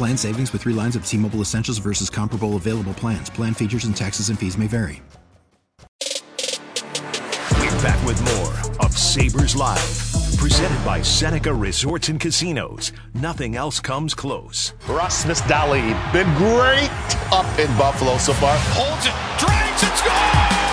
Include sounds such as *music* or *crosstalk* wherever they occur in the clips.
Plan savings with three lines of T Mobile Essentials versus comparable available plans. Plan features and taxes and fees may vary. We're back with more of Sabres Live. Presented by Seneca Resorts and Casinos. Nothing else comes close. Rasmus Dahlin been great up in Buffalo so far. Holds it, drives it, scores!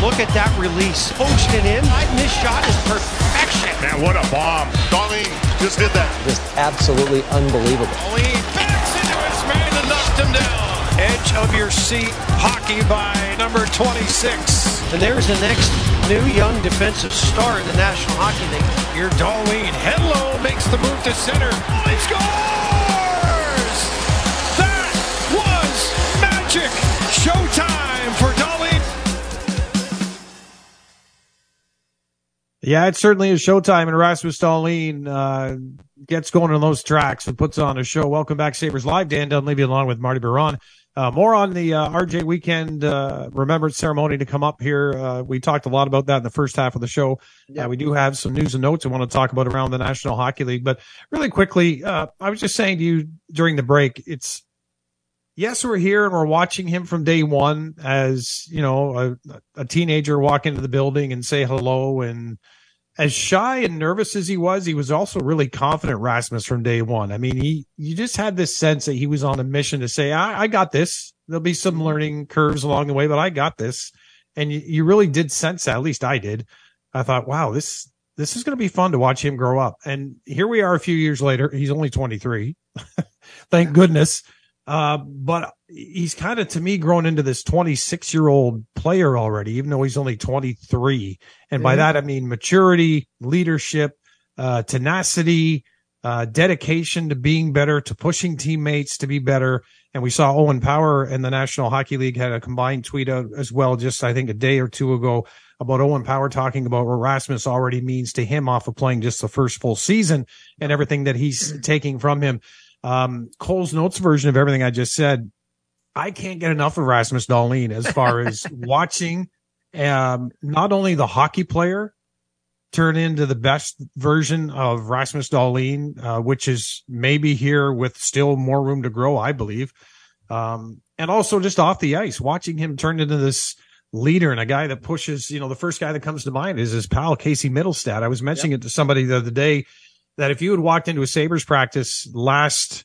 Look at that release. Poached it in. This shot is perfection. Man, what a bomb. Dahlin just did that. Just absolutely unbelievable. Dahlin backs into his man and knocked him down. Edge of your seat hockey by number 26. And there's the next new young defensive star in the National Hockey League. Here, Dahlin, Henlo makes the move to center. Oh, he scores! That was magic! Yeah, it certainly is showtime, and Rasmus Dahlin uh, gets going on those tracks and puts on a show. Welcome back, Sabres Live. Dan Dunleavy along with Marty Biron. Uh, more on the uh, RJ weekend uh, remembrance ceremony to come up here. Uh, we talked a lot about that in the first half of the show. Yeah. Uh, we do have some news and notes I want to talk about around the National Hockey League. But really quickly, uh, I was just saying to you during the break, it's yes, we're here and we're watching him from day one as you know a, a teenager walk into the building and say hello and as shy and nervous as he was, he was also really confident, Rasmus, from day one. I mean, he, you just had this sense that he was on a mission to say, I, I got this. There'll be some learning curves along the way, but I got this. And you, you really did sense that. At least I did. I thought, wow, this, this is going to be fun to watch him grow up. And here we are a few years later. He's only 23. *laughs* Thank goodness. Uh, but he's kind of to me grown into this 26 year old player already, even though he's only 23. And mm-hmm. by that, I mean maturity, leadership, uh, tenacity, uh, dedication to being better, to pushing teammates to be better. And we saw Owen Power and the National Hockey League had a combined tweet out as well, just I think a day or two ago about Owen Power talking about what Rasmus already means to him off of playing just the first full season and everything that he's mm-hmm. *clears throat* taking from him. Um, Cole's notes version of everything I just said. I can't get enough of Rasmus Dahlin as far as *laughs* watching, um, not only the hockey player turn into the best version of Rasmus Dahlin, uh, which is maybe here with still more room to grow, I believe. Um, and also just off the ice, watching him turn into this leader and a guy that pushes, you know, the first guy that comes to mind is his pal Casey Mittelstadt. I was mentioning yep. it to somebody the other day that if you had walked into a Sabres practice last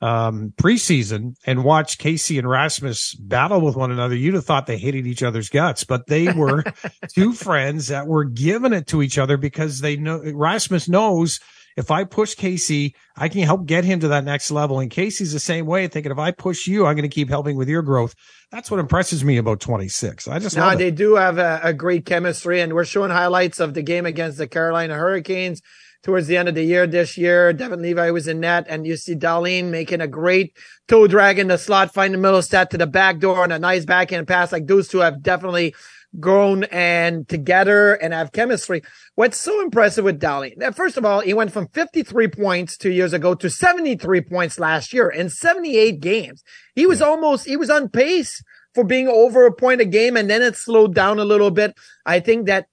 um, preseason and watched Casey and Rasmus battle with one another, you'd have thought they hated each other's guts, but they were *laughs* two friends that were giving it to each other because they know Rasmus knows if I push Casey, I can help get him to that next level. And Casey's the same way, thinking if I push you, I'm going to keep helping with your growth. That's what impresses me about 26. I just no, they do have a, a great chemistry, and we're showing highlights of the game against the Carolina Hurricanes towards the end of the year this year. Devon Levi was in net and you see Dahlin making a great toe drag in the slot, finding set to the back door and a nice backhand pass. Like those two have definitely grown and together and have chemistry. What's so impressive with Dahlin? First of all, he went from 53 points two years ago to 73 points last year in 78 games. He was almost, he was on pace for being over a point a game and then it slowed down a little bit. I think that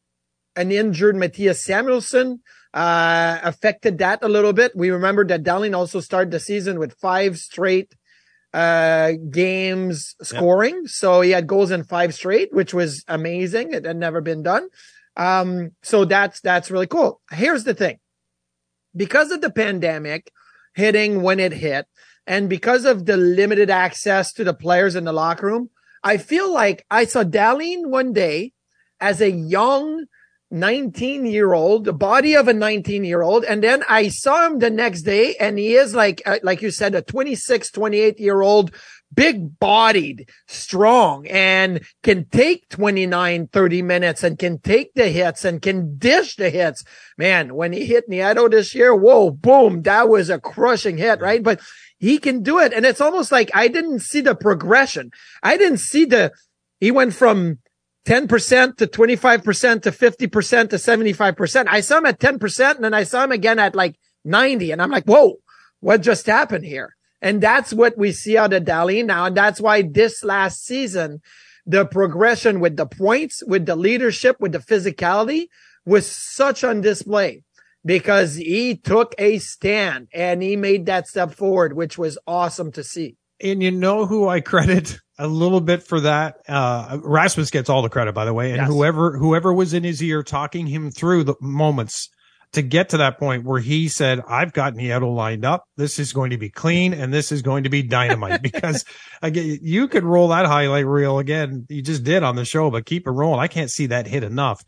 an injured Mattias Samuelsson uh, affected that a little bit. We remember that Dahlin also started the season with five straight uh, games scoring. Yep. So he had goals in five straight, which was amazing. It had never been done. Um, so that's, that's really cool. Here's the thing. Because of the pandemic, hitting when it hit. And because of the limited access to the players in the locker room, I feel like I saw Dahlin one day as a young 19 year old, the body of a 19 year old. And then I saw him the next day and he is like, uh, like you said, a 26, 28 year old, big bodied, strong and can take 29, 30 minutes and can take the hits and can dish the hits. Man, when he hit Nieto this year, whoa, boom, that was a crushing hit, right? But he can do it. And it's almost like I didn't see the progression. I didn't see the, he went from 10% to 25% to 50% to 75%. I saw him at 10% and then I saw him again at like 90 and I'm like, whoa, what just happened here? And that's what we see out of Dahlin now. And that's why this last season, the progression with the points, with the leadership, with the physicality was such on display because he took a stand and he made that step forward, which was awesome to see. And you know who I credit *laughs* a little bit for that. Uh, Rasmus gets all the credit, by the way, and yes. whoever whoever was in his ear talking him through the moments to get to that point where he said, "I've got Nieto lined up. This is going to be clean, and this is going to be dynamite." *laughs* because again, you could roll that highlight reel again. You just did on the show, but keep it rolling. I can't see that hit enough.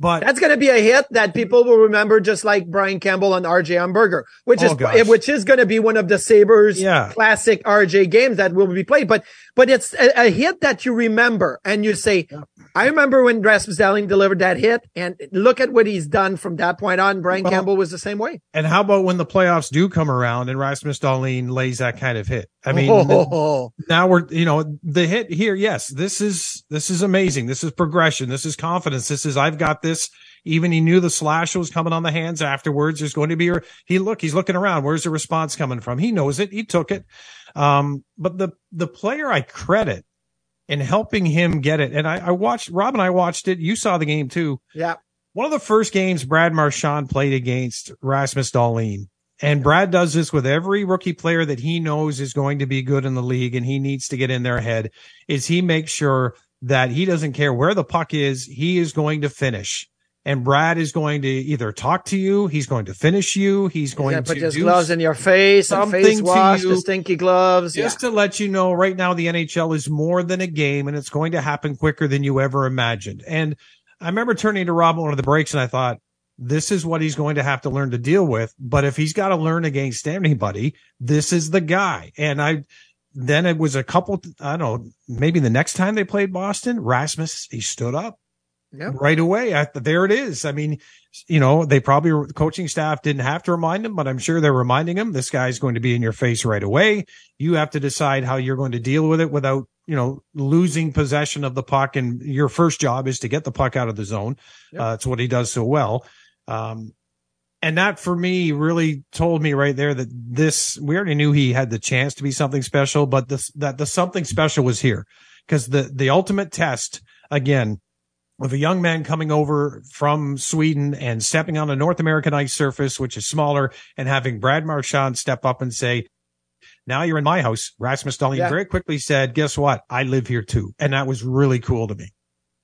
But that's going to be a hit that people will remember, just like Brian Campbell and RJ Umberger, which oh, is gosh. which is going to be one of the Sabres yeah. classic RJ games that will be played. But but it's a, a hit that you remember, and you say, yeah. I remember when Rasmus Dahlin delivered that hit, and look at what he's done from that point on. Brian well, Campbell was the same way. And how about when the playoffs do come around and Rasmus Dahlin lays that kind of hit? I mean, oh. now we're you know the hit here. Yes, this is this is amazing. This is progression. This is confidence. This is I've got this. Even he knew the slash was coming on the hands afterwards. There's going to be he look. He's looking around. Where's the response coming from? He knows it. He took it. Um, but the the player I credit in helping him get it. And I, I watched Rob and I watched it. You saw the game too. Yeah. One of the first games Brad Marchand played against Rasmus Dahlin. And Brad does this with every rookie player that he knows is going to be good in the league and he needs to get in their head is he makes sure that he doesn't care where the puck is. He is going to finish and Brad is going to either talk to you, he's going to finish you, he's going to put his gloves in your face, and face wash, you, the stinky gloves, just yeah. to let you know. Right now, the NHL is more than a game, and it's going to happen quicker than you ever imagined. And I remember turning to Rob one of the breaks, and I thought, this is what he's going to have to learn to deal with. But if he's got to learn against anybody, this is the guy. And I, then it was a couple, I don't know, maybe the next time they played Boston, Rasmus, he stood up yeah. right away. I, there it is. I mean, you know, they probably the coaching staff didn't have to remind him, but I'm sure they're reminding him this guy's going to be in your face right away. You have to decide how you're going to deal with it without, you know, losing possession of the puck. And your first job is to get the puck out of the zone. Yep. Uh, it's what he does so well. Um, and that for me really told me right there that this, we already knew he had the chance to be something special, but this, that the something special was here because the, the ultimate test again, of a young man coming over from Sweden and stepping on a North American ice surface, which is smaller, and having Brad Marchand step up and say, now you're in my house. Rasmus Dahlin yeah. very quickly said, guess what? I live here too. And that was really cool to me.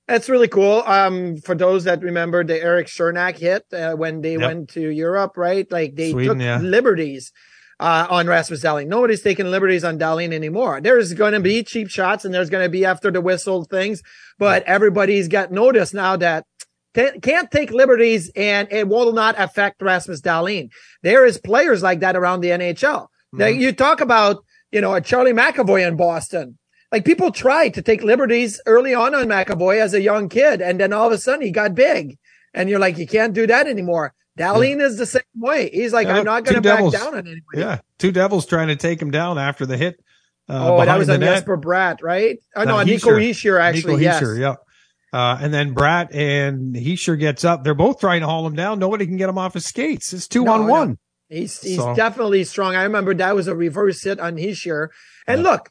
That's really cool. Um, for those that remember the Erik Cernak hit uh, when they yep. went to Europe, right? Like they Sweden, took yeah. liberties uh, on Rasmus Dahlin. Nobody's taking liberties on Dahlin anymore. There's going to be cheap shots and there's going to be after the whistle things, but everybody's got notice now that t- can't take liberties and it will not affect Rasmus Dahlin. There is players like that around the NHL. Mm-hmm. Now you talk about, you know, a Charlie McAvoy in Boston. Like people tried to take liberties early on on McAvoy as a young kid, and then all of a sudden he got big, and you're like, you can't do that anymore. Dahlin yeah. is the same way. He's like, yeah, I'm not going to back down on anybody. Yeah, two devils trying to take him down after the hit. Uh, oh, that was on net. Jesper Bratt, right? Oh, no, no Nico Hischier, actually. Nico yes. Yeah. Uh, and then Bratt and Hischier gets up. They're both trying to haul him down. Nobody can get him off his skates. It's two no, on no. one. He's he's so. definitely strong. I remember that was a reverse hit on Hischier. And yeah. look,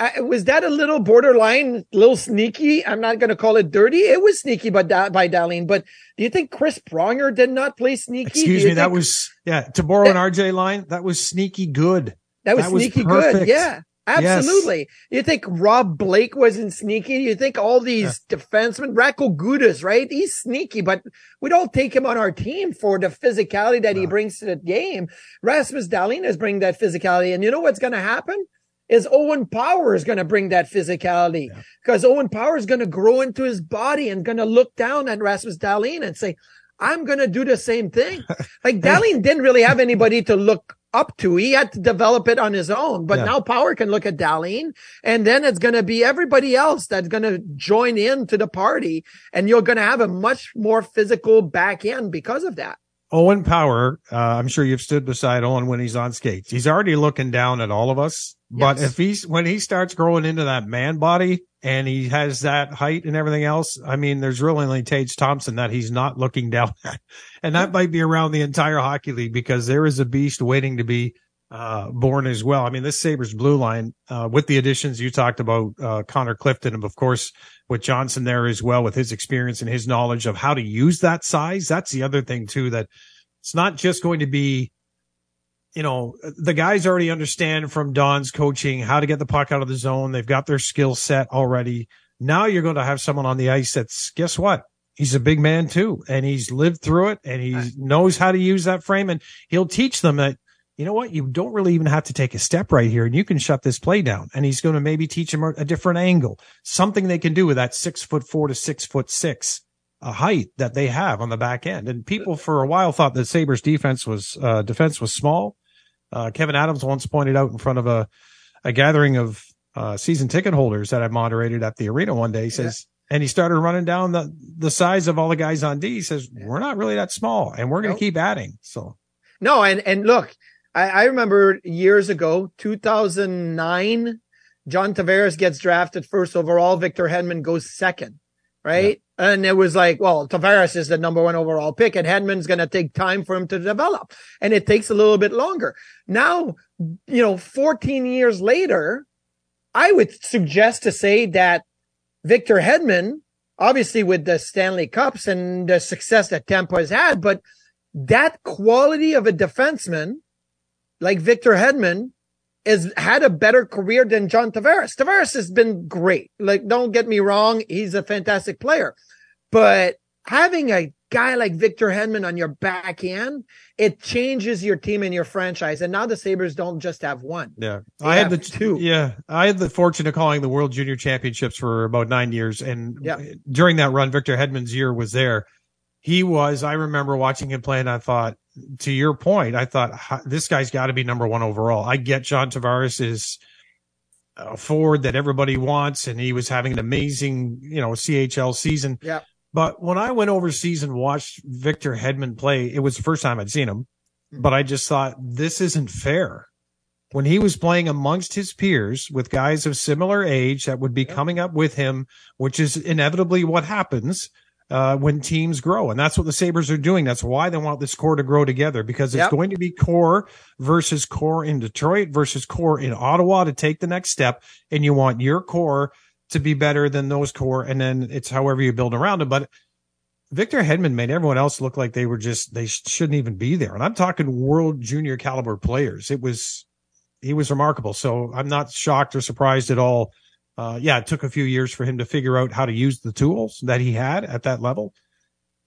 I, was that a little borderline, a little sneaky? I'm not going to call it dirty. It was sneaky, but da- by Dahlin. But do you think Chris Pronger did not play sneaky? Excuse me, that was yeah. To borrow an RJ line, that was sneaky good. That was that sneaky was good. Yeah. Absolutely. Yes. You think Rob Blake wasn't sneaky? You think all these yeah. defensemen, Radko Gudas, right? He's sneaky, but we don't take him on our team for the physicality that no. he brings to the game. Rasmus Dahlin is bringing that physicality. And you know what's going to happen? Is Owen Power is going to bring that physicality yeah. because Owen Power is going to grow into his body and going to look down at Rasmus Dahlin and say, I'm going to do the same thing. *laughs* Like Dahlin didn't really have anybody to look up to. He had to develop it on his own, but yeah. now Power can look at Dahlin and then it's going to be everybody else that's going to join in to the party and you're going to have a much more physical back end because of that. Owen Power, uh, I'm sure you've stood beside Owen when he's on skates. He's already looking down at all of us. But yes. if he's, when he starts growing into that man body and he has that height and everything else, I mean, there's really only Tage Thompson that he's not looking down *laughs* at. And that might be around the entire hockey league because there is a beast waiting to be, uh, born as well. I mean, this Sabres blue line, uh, with the additions you talked about, uh, Connor Clifton and of course with Johnson there as well with his experience and his knowledge of how to use that size. That's the other thing too, that it's not just going to be, you know, the guys already understand from Don's coaching how to get the puck out of the zone. They've got their skill set already. Now you're going to have someone on the ice that's, guess what? He's a big man too, and he's lived through it and he knows how to use that frame and he'll teach them that, you know what? You don't really even have to take a step right here and you can shut this play down. And he's going to maybe teach them a different angle, something they can do with that six foot four to six foot six a height that they have on the back end. And people for a while thought that Sabres defense was, uh, defense was small. Uh, Kevyn Adams once pointed out in front of a, a gathering of, uh, season ticket holders that I moderated at the arena one day. He says, yeah. and he started running down the, the size of all the guys on D. He says, we're not really that small and we're going to nope. keep adding. So no. And, and look, I, I remember years ago, 2009, John Tavares gets drafted first overall. Victor Hedman goes second right? And it was like, well, Tavares is the number one overall pick and Hedman's going to take time for him to develop and it takes a little bit longer. Now, you know, 14 years later, I would suggest to say that Victor Hedman, obviously with the Stanley Cups and the success that Tampa has had, but that quality of a defenseman like Victor Hedman has had a better career than John Tavares. Tavares has been great. Like, don't get me wrong. He's a fantastic player, but having a guy like Victor Hedman on your back end, it changes your team and your franchise. And now the Sabres don't just have one. Yeah. I had the two. Yeah. I had the fortune of calling the World Junior Championships for about nine years. And yeah. during that run, Victor Hedman's year was there. He was, I remember watching him play and I thought, to your point, I thought this guy's got to be number one overall. I get John Tavares is a forward that everybody wants, and he was having an amazing, you know, CHL season. Yeah. But when I went overseas and watched Victor Hedman play, it was the first time I'd seen him. Mm-hmm. But I just thought this isn't fair. When he was playing amongst his peers with guys of similar age that would be coming up with him, which is inevitably what happens uh, when teams grow. And that's what the Sabres are doing. That's why they want this core to grow together because it's yep. going to be core versus core in Detroit versus core in Ottawa to take the next step. And you want your core to be better than those core. And then it's however you build around it. But Victor Hedman made everyone else look like they were just, they shouldn't even be there. And I'm talking world junior caliber players. It was, he was remarkable. So I'm not shocked or surprised at all uh, yeah, it took a few years for him to figure out how to use the tools that he had at that level.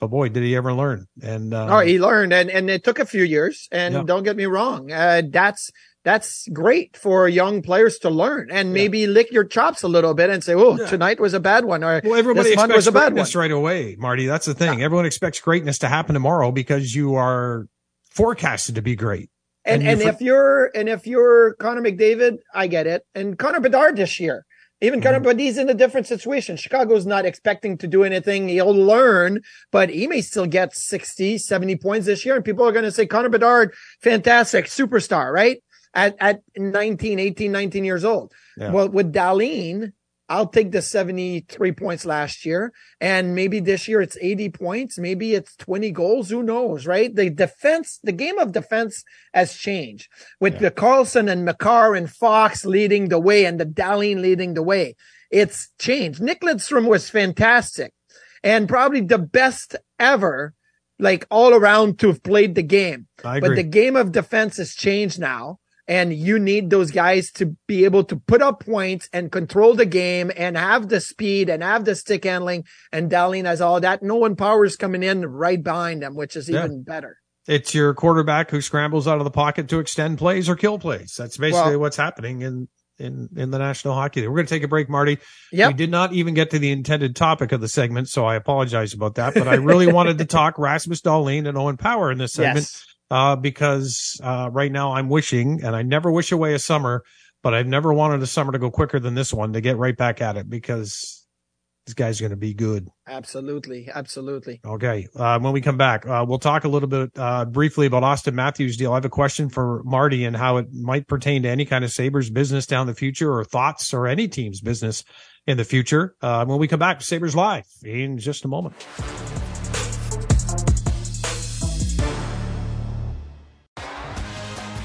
But boy, did he ever learn! And uh, oh, he learned, and and it took a few years. And yeah. don't get me wrong, uh, that's that's great for young players to learn and maybe yeah. lick your chops a little bit and say, "Oh, yeah. tonight was a bad one," or well, everybody this expects was a bad one. right away, Marty. That's the thing. Everyone expects greatness to happen tomorrow because you are forecasted to be great. And and, and if you're and if you're Connor McDavid, I get it. And Connor Bedard this year, even mm-hmm. Connor, but he's in a different situation. Chicago's not expecting to do anything. He'll learn, but he may still get 60, 70 points this year. And people are going to say Connor Bedard, fantastic superstar, right? At, at 19, 18, 19 years old. Yeah. Well, with Dahlin, I'll take the 73 points last year. And maybe this year it's 80 points. Maybe it's 20 goals. Who knows, right? The defense, the game of defense has changed with yeah. the Karlsson and Makar and Fox leading the way and the Dahlin leading the way. It's changed. Nick Lidstrom was fantastic and probably the best ever, like all around to have played the game. But the game of defense has changed now And you need those guys to be able to put up points and control the game and have the speed and have the stick handling. And Dahlin has all that. Nolan Powers coming in right behind them, which is yeah. even better. It's your quarterback who scrambles out of the pocket to extend plays or kill plays. That's basically well, what's happening in, in, in the National Hockey League. We're going to take a break, Marty. Yep. We did not even get to the intended topic of the segment, so I apologize about that. But I really wanted to *laughs* talk Rasmus Dahlin and Owen Power in this segment. Yes uh, because uh, right now I'm wishing, and I never wish away a summer, but I've never wanted a summer to go quicker than this one to get right back at it because this guy's going to be good. Absolutely, absolutely. Okay, uh, when we come back, uh, we'll talk a little bit uh, briefly about Auston Matthews' deal. I have a question for Marty and how it might pertain to any kind of Sabres business down the future, or thoughts, or any team's business in the future. Uh, when we come back, Sabres Live in just a moment.